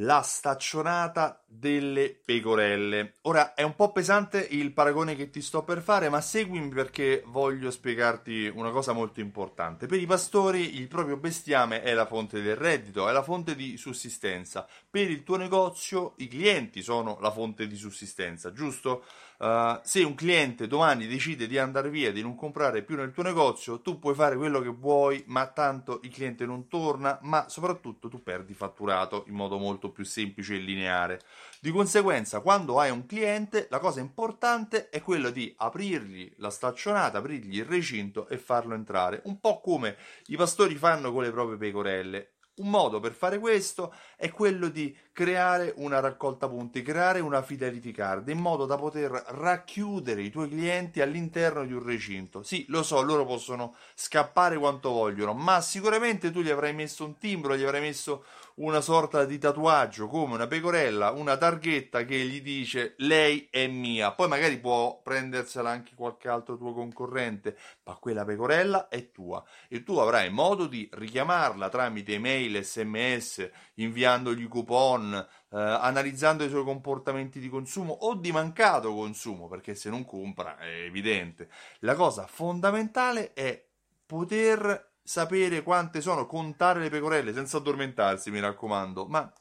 la staccionata delle pecorelle. Ora è un po' pesante il paragone che ti sto per fare, ma seguimi perché voglio spiegarti una cosa molto importante. Per i pastori il proprio bestiame è la fonte del reddito, è la fonte di sussistenza. Per il tuo negozio i clienti sono la fonte di sussistenza, giusto? Uh, se un cliente domani decide di andare via, di non comprare più nel tuo negozio, tu puoi fare quello che vuoi, ma tanto il cliente non torna, ma soprattutto tu perdi fatturato in modo molto più semplice e lineare. Di conseguenza, quando hai un cliente, la cosa importante è quella di aprirgli la staccionata, aprirgli il recinto e farlo entrare, un po' come i pastori fanno con le proprie pecorelle. Un modo per fare questo è quello di creare una raccolta punti, creare una fidelity card in modo da poter racchiudere i tuoi clienti all'interno di un recinto. Sì, lo so, loro possono scappare quanto vogliono, ma sicuramente tu gli avrai messo un timbro, gli avrai messo una sorta di tatuaggio come una pecorella, una targhetta che gli dice lei è mia. Poi magari può prendersela anche qualche altro tuo concorrente, ma quella pecorella è tua e tu avrai modo di richiamarla tramite email, sms, inviandogli coupon, eh, analizzando i suoi comportamenti di consumo o di mancato consumo, perché se non compra è evidente. La cosa fondamentale è poter sapere quante sono, contare le pecorelle senza addormentarsi, mi raccomando, ma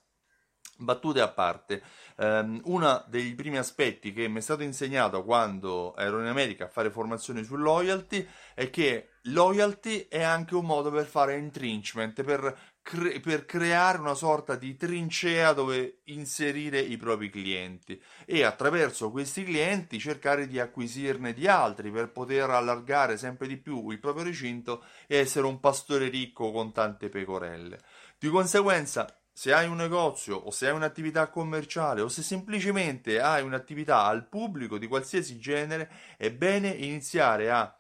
battute a parte, um, uno dei primi aspetti che mi è stato insegnato quando ero in America a fare formazione su loyalty è che loyalty è anche un modo per fare entrenchment, per cre- per creare una sorta di trincea dove inserire i propri clienti e attraverso questi clienti cercare di acquisirne di altri per poter allargare sempre di più il proprio recinto e essere un pastore ricco con tante pecorelle. Di conseguenza, se hai un negozio o se hai un'attività commerciale o se semplicemente hai un'attività al pubblico di qualsiasi genere, è bene iniziare a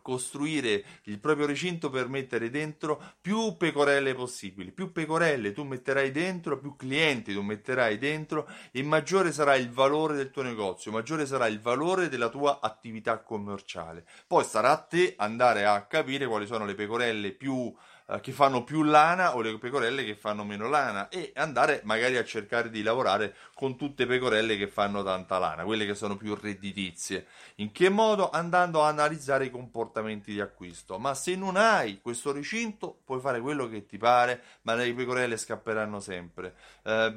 costruire il proprio recinto per mettere dentro più pecorelle possibili. Più pecorelle tu metterai dentro, più clienti tu metterai dentro e maggiore sarà il valore del tuo negozio, maggiore sarà il valore della tua attività commerciale. Poi sarà a te andare a capire quali sono le pecorelle più eh, che fanno più lana o le pecorelle che fanno meno lana e andare magari a cercare di lavorare con tutte le pecorelle che fanno tanta lana, quelle che sono più redditizie. In che modo? Andando a analizzare i comportamenti di acquisto. Ma se non hai questo recinto, puoi fare quello che ti pare, ma le pecorelle scapperanno sempre. Eh,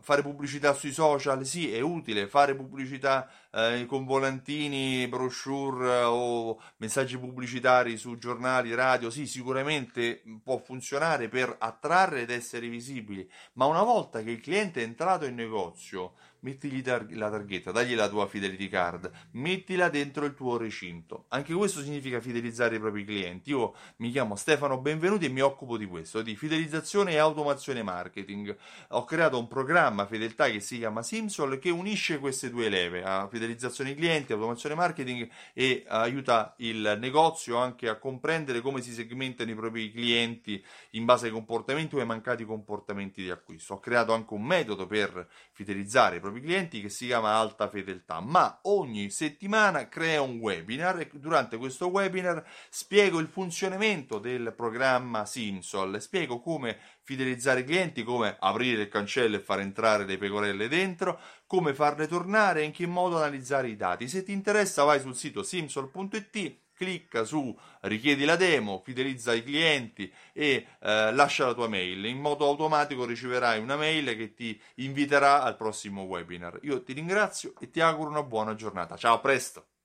fare pubblicità sui social, sì, è utile, fare pubblicità eh, con volantini, brochure eh, o messaggi pubblicitari su giornali, radio, sì, sicuramente può funzionare per attrarre ed essere visibili, ma una volta che il cliente è entrato in negozio, mettigli tar- la targhetta, dagli la tua fidelity card, mettila dentro il tuo recinto. Anche questo significa fidelizzare i propri clienti. Io mi chiamo Stefano Benvenuti e mi occupo di questo, di fidelizzazione e automazione marketing. Ho creato un programma fedeltà che si chiama Simsol che unisce queste due leve, a fidelizzazione clienti, automazione marketing e aiuta il negozio anche a comprendere come si segmentano i propri clienti in base ai comportamenti o ai mancati comportamenti di acquisto. Ho creato anche un metodo per fidelizzare i propri propri clienti che si chiama Alta Fedeltà, ma ogni settimana crea un webinar e durante questo webinar spiego il funzionamento del programma Simsol, spiego come fidelizzare i clienti, come aprire il cancello e far entrare le pecorelle dentro, come farle tornare e in che modo analizzare i dati. Se ti interessa vai sul sito simsol.it clicca su richiedi la demo, fidelizza i clienti e eh, lascia la tua mail. In modo automatico riceverai una mail che ti inviterà al prossimo webinar. Io ti ringrazio e ti auguro una buona giornata. Ciao, a presto!